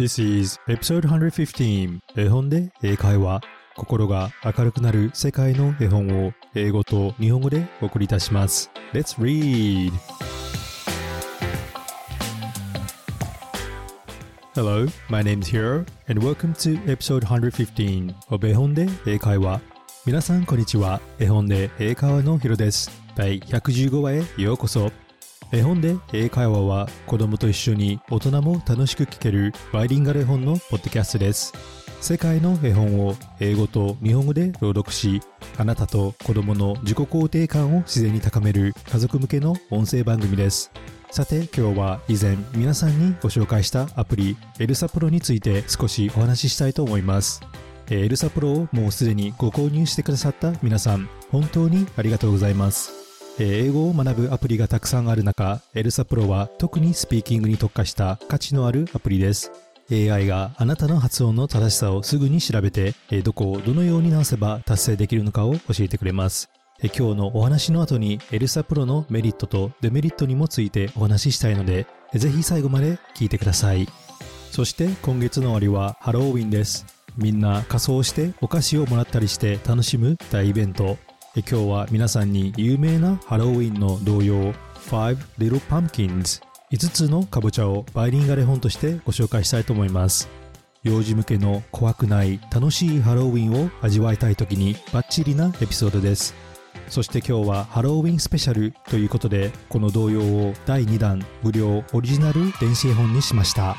This is episode 115絵本で英会話。心が明るくなる世界の絵本を英語と日本語でお送りいたします。Let's read! Hello, my name is Hiro and welcome to episode 115 of 絵本で英会話。皆さんこんにちは。絵本で英会話のヒロです。第115話へようこそ。絵本で英会話は子供と一緒に大人も楽しく聞けるバイリンガル絵本のポッドキャストです。世界の絵本を英語と日本語で朗読しあなたと子供の自己肯定感を自然に高める家族向けの音声番組です。さて今日は以前皆さんにご紹介したアプリエルサプロについて少しお話ししたいと思います。エルサプロをもうすでにご購入してくださった皆さん本当にありがとうございます。英語を学ぶアプリがたくさんある中、エルサプロは特にスピーキングに特化した価値のあるアプリです。AI があなたの発音の正しさをすぐに調べて、どこをどのように直せば達成できるのかを教えてくれます。今日のお話の後にエルサプロのメリットとデメリットにもついてお話ししたいので、ぜひ最後まで聞いてください。そして今月の終わりはハロウィンです。みんな仮装してお菓子をもらったりして楽しむ大イベント。今日は皆さんに有名なハロウィンの童謡 Five Little Pumpkins 5つのかぼちゃをバイリンガル本としてご紹介したいと思います。幼児向けの怖くない楽しいハロウィンを味わいたい時にバッチリなエピソードです。そして今日はハロウィンスペシャルということでこの童謡を第2弾無料オリジナル電子絵本にしました。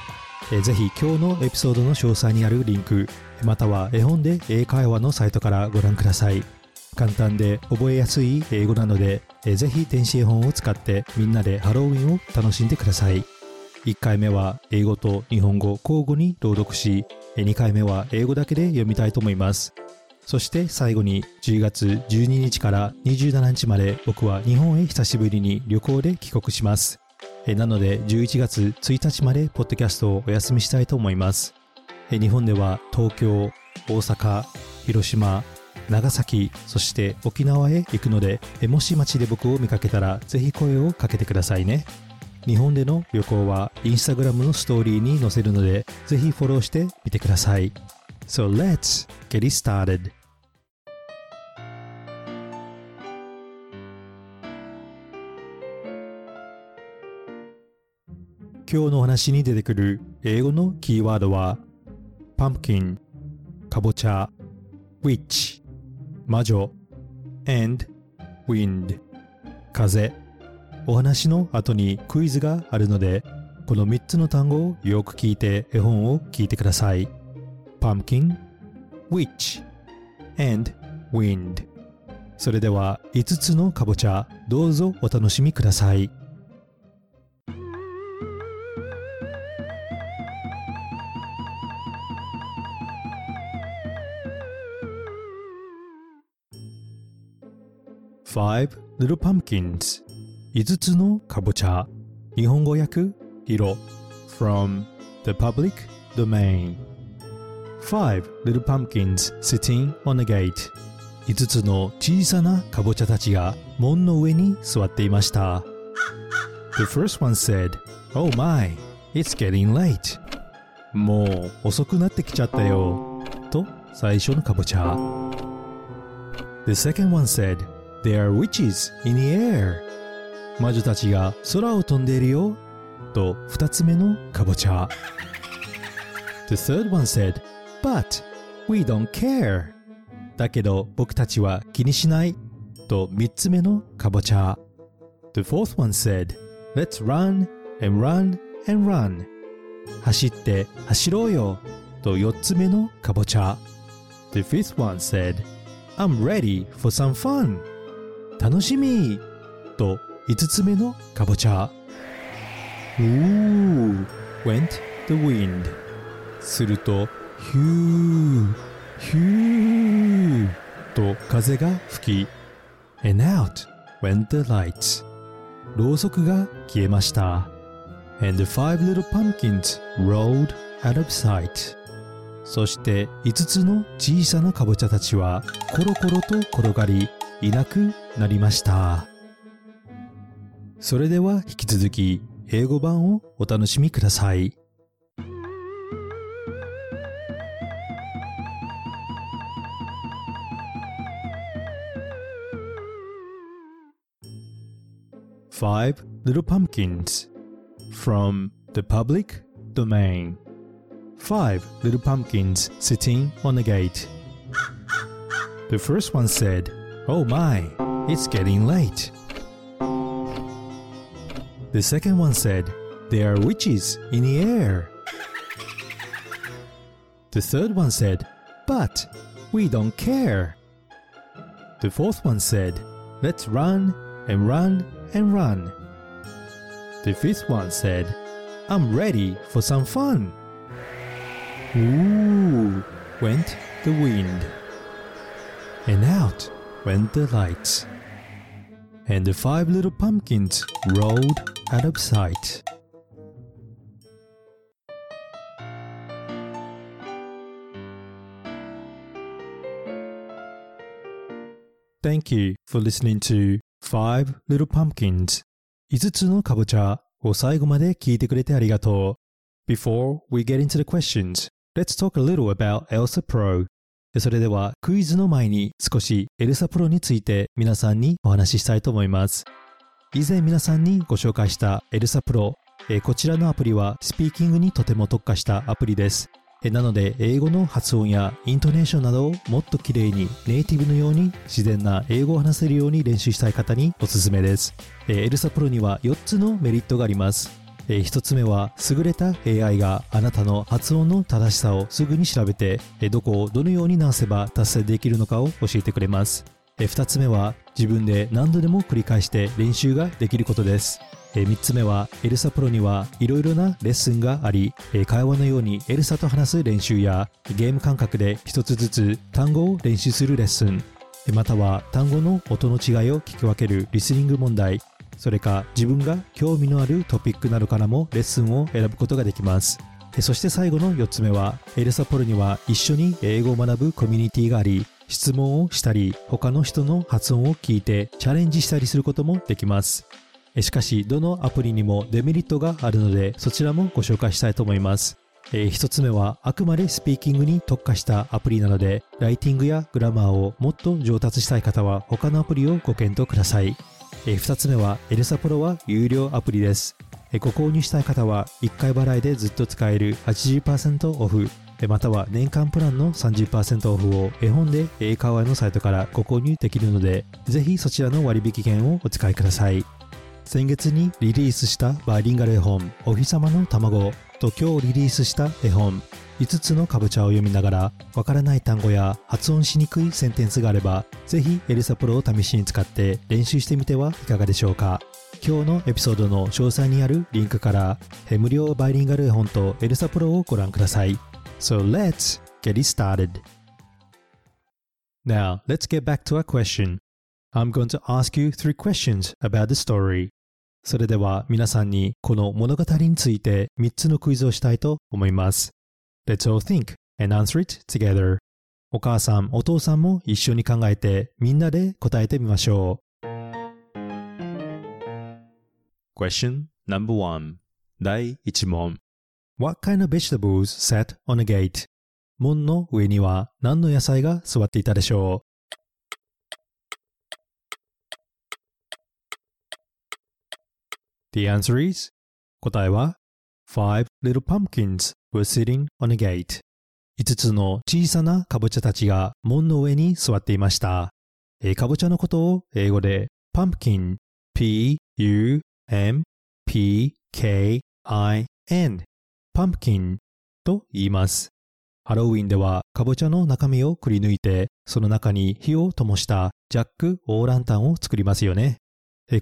ぜひ今日のエピソードの詳細にあるリンクまたは絵本で英会話のサイトからご覧ください。簡単で覚えやすい英語なので、えー、ぜひ電子絵本を使ってみんなでハロウィンを楽しんでください。1回目は英語と日本語交互に朗読し、2回目は英語だけで読みたいと思います。そして最後に10月12日から27日まで僕は日本へ久しぶりに旅行で帰国します。なので11月1日までポッドキャストをお休みしたいと思います。日本では東京、大阪、広島、長崎、そして沖縄へ行くので、もし街で僕を見かけたら、ぜひ声をかけてくださいね。日本での旅行はインスタグラムのストーリーに載せるので、ぜひフォローしてみてください。So let's get it started! 今日の話に出てくる英語のキーワードは pumpkin かぼちゃ witch 魔女 and wind 風。お話の後にクイズがあるのでこの3つの単語をよく聞いて絵本を聞いてください。pumpkin witch and wind それでは5つのかぼちゃどうぞお楽しみください。Five Little Pumpkins 5つのかぼちゃ日本語訳色 From the Public Domain Five little pumpkins sitting on a gate 5つの小さなかぼちゃたちが門の上に座っていました The first one said Oh my, it's getting late もう遅くなってきちゃったよと最初のかぼちゃ The second one said There are witches in the air. 魔女たちが空を飛んでいるよ。と二つ目のかぼちゃ。The third one said, But we don't care. だけど僕たちは気にしない。と三つ目のかぼちゃ。The fourth one said, Let's run and run and run. 走って走ろうよ。と四つ目のかぼちゃ。The fifth one said, I'm ready for some fun. 楽しみと5つ目のかぼちゃ。おー went the wind するとヒューヒューと風が吹き and out went the lights ろうそくが消えました and the five little pumpkins rolled out of sight そして5つの小さなかぼちゃたちはコロコロと転がりいなくなりましたそれでは引き続き英語版をお楽しみください Five Little Pumpkins from the public domain. Five little pumpkins sitting on a gate. The first one said, Oh my, it's getting late. The second one said, There are witches in the air. The third one said, But we don't care. The fourth one said, Let's run and run and run. The fifth one said, I'm ready for some fun. Ooh, went the wind. And out went the lights. And the five little pumpkins rolled out of sight. Thank you for listening to Five Little Pumpkins 5つのかぼちゃを最後まで聞いてくれてありがとう。Before we get into the questions, let's talk a little about Elsa Pro. それではクイズの前に少し Elsa Proについて皆さんにお話ししたいと思います。以前皆さんにご紹介した Elsa Pro、こちらのアプリはスピーキングにとても特化したアプリです。なので英語の発音やイントネーションなどをもっと綺麗にネイティブのように自然な英語を話せるように練習したい方におすすめです。エルサプロには4つのメリットがあります。1つ目は優れた AI があなたの発音の正しさをすぐに調べてどこをどのように直せば達成できるのかを教えてくれます。2つ目は自分で何度でも繰り返して練習ができることです。3つ目はエルサプロにはいろいろなレッスンがあり会話のようにエルサと話す練習やゲーム感覚で一つずつ単語を練習するレッスンまたは単語の音の違いを聞き分けるリスニング問題それか自分が興味のあるトピックなどからもレッスンを選ぶことができますそして最後の4つ目はエルサポロには一緒に英語を学ぶコミュニティがあり質問をしたり他の人の発音を聞いてチャレンジしたりすることもできますしかし、どのアプリにもデメリットがあるので、そちらもご紹介したいと思います。えー、一つ目はあくまでスピーキングに特化したアプリなので、ライティングやグラマーをもっと上達したい方は他のアプリをご検討ください。えー、二つ目はエルサプロは有料アプリです。ご購入したい方は1回払いでずっと使える80%オフ、または年間プランの30%オフを絵本で英会話のサイトからご購入できるので、ぜひそちらの割引券をお使いください。先月にリリースしたバイリンガル絵本「お日様の卵」と今日リリースした絵本5つのかぼちゃを読みながらわからない単語や発音しにくいセンテンスがあればぜひエルサプロを試しに使って練習してみてはいかがでしょうか今日のエピソードの詳細にあるリンクから無料バイリンガル絵本とエルサプロをご覧ください So let's get it started Now let's get back to our question I'm going to ask you three questions about the story. それでは皆さんにこの物語について3つのクイズをしたいと思います。Let's all think and answer it together. お母さん、お父さんも一緒に考えてみんなで答えてみましょう。Question number one 第1問 What kind of vegetables sat on a gate? 門の上には何の野菜が座っていたでしょう The answer is 答えは Five little pumpkins were sitting on a gate 5つの小さなかぼちゃたちが門の上に座っていました。えかぼちゃのことを英語で pumpkin p-u-m-p-k-i-n pumpkin と言います。ハロウィンではかぼちゃの中身をくり抜いてその中に火を灯したジャック・オーランタンを作りますよね。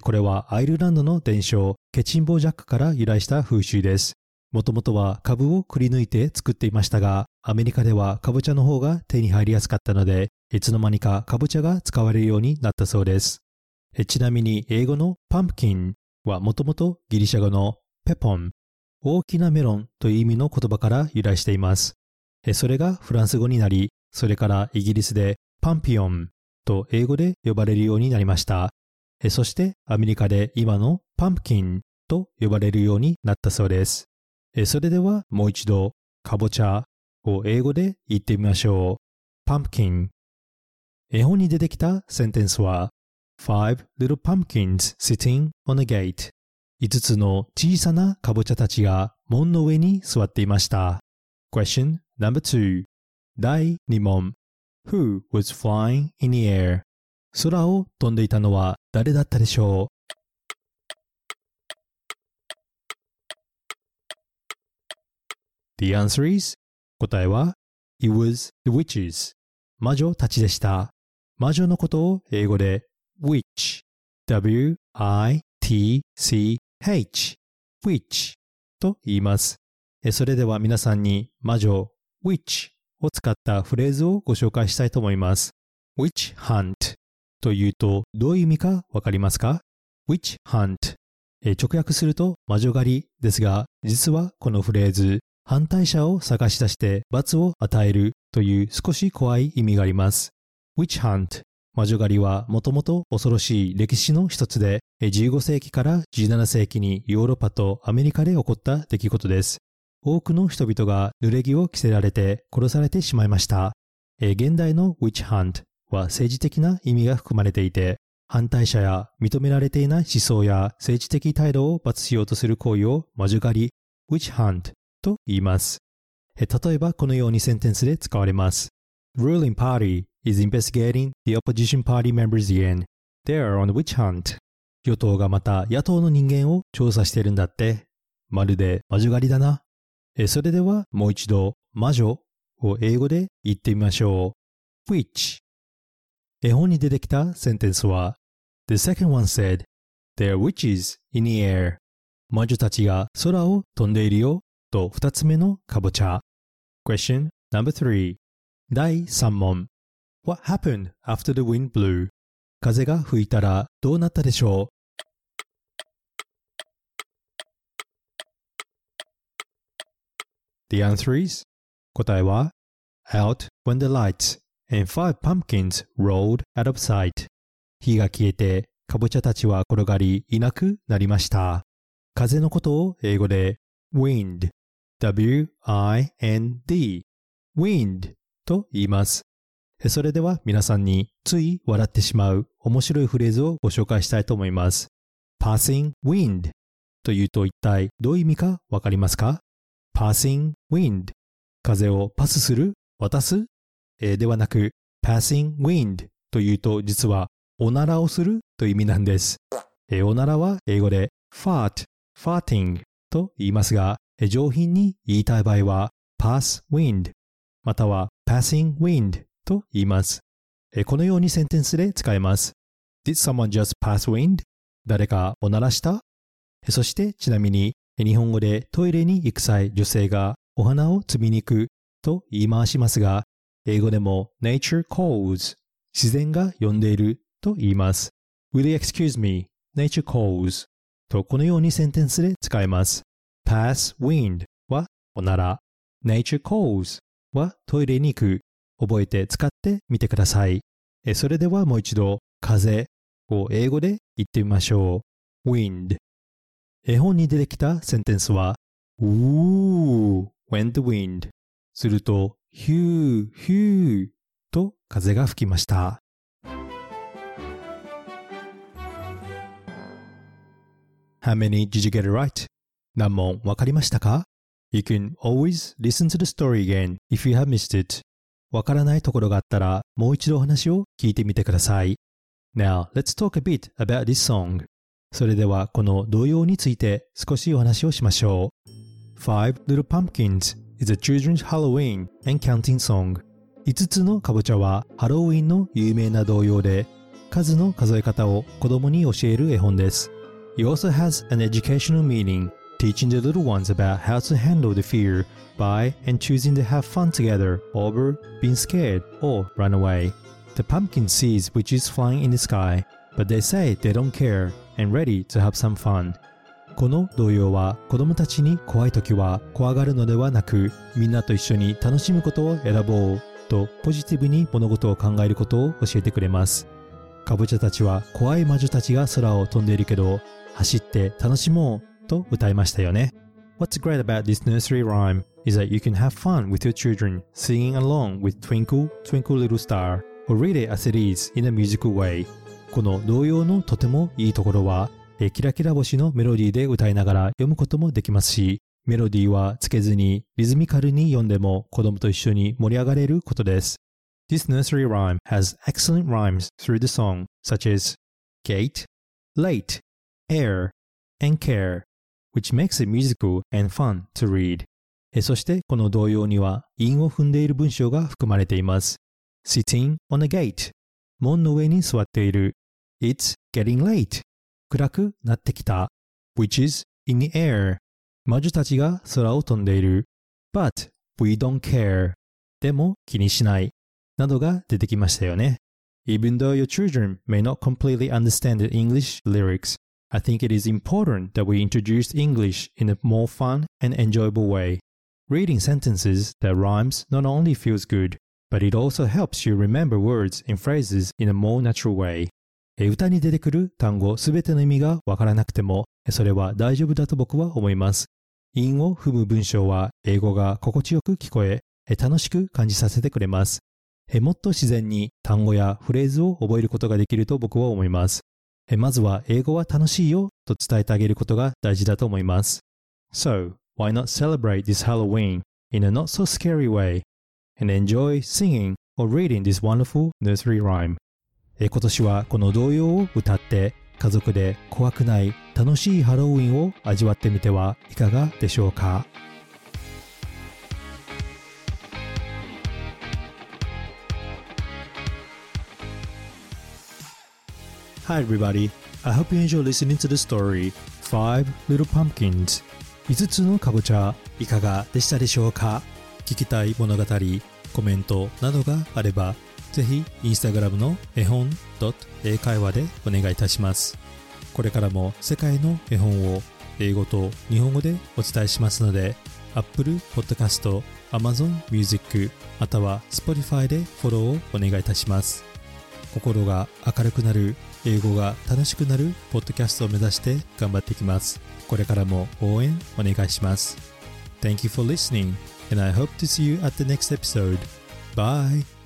これはアイルランドの伝承、ケチンボジャックから由来した風習です。もともとは株をくり抜いて作っていましたが、アメリカではかぼちゃの方が手に入りやすかったので、いつの間にかかぼちゃが使われるようになったそうです。ちなみに英語のパンプキンはもともとギリシャ語のペポン、大きなメロンという意味の言葉から由来しています。それがフランス語になり、それからイギリスでパンピオンと英語で呼ばれるようになりました。そしてアメリカで今のパンプキンと呼ばれるようになったそうです。それではもう一度、かぼちゃを英語で言ってみましょう。パンプキン。絵本に出てきたセンテンスは、five little pumpkins sitting on a gate. 5つの小さなかぼちゃたちが門の上に座っていました。Question number two 第2問 Who was flying in the air? 空を飛んでいたのは誰だったでしょ The answer is? 答えは It was the witches. 魔女たちでした。魔女のことを英語で witch. W-i-t-c-h witch と言います。それでは皆さんに魔女 witch を使ったフレーズをご紹介したいと思います。witch hunt というとどういう意味かわかりますか？witch hunt 直訳すると魔女狩りですが実はこのフレーズ反対者を探し出して罰を与えるという少し怖い意味があります。Witch Hunt 魔女狩りはもともと恐ろしい歴史の一つで、15世紀から17世紀にヨーロッパとアメリカで起こった出来事です。多くの人々が濡れ着を着せられて殺されてしまいました。現代の Witch Hunt は政治的な意味が含まれていて、反対者や認められていない思想や政治的態度を罰しようとする行為を魔女狩り、Witch Hunt と言います。例えばこのようにセンテンスで使われます。ruling party is investigating the opposition party members again. They are on the witch hunt. 与党がまた野党の人間を調査してるんだって。まるで魔女狩りだな。それではもう一度魔女を英語で言ってみましょう。witch 絵本に出てきたセンテンスは The second one said, There are witches in the air. 魔女たちが空を飛んでいるよと二つ目のかぼちゃ。Question number three 第三問 What happened after the wind blew? 風が吹いたらどうなったでしょう The answer is 答えは Out went the lights and five pumpkins rolled out of sight 火が消えてかぼちゃたちは転がりいなくなりました風のことを英語で wind w-i-n-d wind と言います。それでは皆さんについ笑ってしまう面白いフレーズをご紹介したいと思います。passing wind というと一体どういう意味かわかりますか ?passing wind 風をパスする？渡す、えー、ではなく passing wind というと実はおならをする？という意味なんです。えー、おならは英語で fart, farting と言いますが、上品に言いたい場合は pass wind または passing wind と言います。このようにセンテンスで使えます。Did someone just pass wind? 誰かおならした？そしてちなみに日本語でトイレに行く際女性がお花を摘みに行くと言い回しますが英語でも nature calls 自然が呼んでいると言います。Will you excuse me? Nature calls とこのようにセンテンスで使えます。Pass wind はおなら、nature calls はトイレに行く。覚えて使ってみてください。それではもう一度、風を英語で言ってみましょう。wind 絵本に出てきたセンテンスは Ooh, when the wind すると Hugh, Hugh と風が吹きました。How many did you get it right? 難問わかりましたか ?You can always listen to the story again if you have missed it. わからないところがあったらもう一度お話を聞いてみてください。Now, let's talk a bit about this song. それではこの童謡について少しお話をしましょう。Five Little Pumpkins is a children's Halloween and counting song. 5つのかぼちゃはハロウィンの有名な童謡で数の数え方を子供に教える絵本です。It also has an educational meaning teaching the little ones about how to handle the fear by and choosing to have fun together over being scared or run away. The pumpkin sees witches flying in the sky, but they say they don't care and ready to have some fun. この童謡は子供たちに怖い時は怖がるのではなくみんなと一緒に楽しむことを選ぼうとポジティブに物事を考えることを教えてくれます。かぼちゃたちは怖い魔女たちが空を飛んでいるけど走って楽しもうと歌いましたよね。What's great about this nursery rhyme is that you can have fun with your children singing along with Twinkle, Twinkle Little Star or read it as it is in a musical way. この童謡のとてもいいところは、えキラキラ星のメロディーで歌いながら読むこともできますし、メロディーはつけずにリズミカルに読んでも子供と一緒に盛り上がれることです。This nursery rhyme has excellent rhymes through the song, such as gate, late, air, and care, which makes it musical and fun to read. そしてこの童謡には韻を踏んでいる文章が含まれています。sitting on a gate 門の上に座っている It's getting late 暗くなってきた which is in the air 魔女たちが空を飛んでいる but we don't care でも気にしないなどが出てきましたよね Even though your children may not completely understand the English lyrics, I think it is important that we introduce English in a more fun and enjoyable way. Reading sentences that rhymes not only feels good, but it also helps you remember words and phrases in a more natural way. 歌に出てくる単語すべての意味がわからなくても、それは大丈夫だと僕は思います。韻を踏む文章は英語が心地よく聞こえ、楽しく感じさせてくれます。もっと自然に単語やフレーズを覚えることができると僕は思います。まずは英語は楽しいよと伝えてあげることが大事だと思います。So, why not celebrate this Halloween in a not so scary way and enjoy singing or reading this wonderful nursery rhyme. 今年はこの童謡を歌って家族で怖くない楽しいハロウィンを味わってみてはいかがでしょうか Hi everybody, I hope you enjoy listening to the story Five Little Pumpkins 5つのかぼちゃいかがでしたでしょうか？聞きたい物語コメントなどがあれば、ぜひインスタグラムの絵本英会話でお願いいたします。これからも世界の絵本を英語と日本語でお伝えしますので、Apple Podcast、Amazon Music、または Spotify でフォローをお願いいたします。心が明るくなる、英語が楽しくなるポッドキャストを目指して頑張っていきます。これからも応援お願いします。Thank you for listening. and I hope to see you at the next episode. Bye!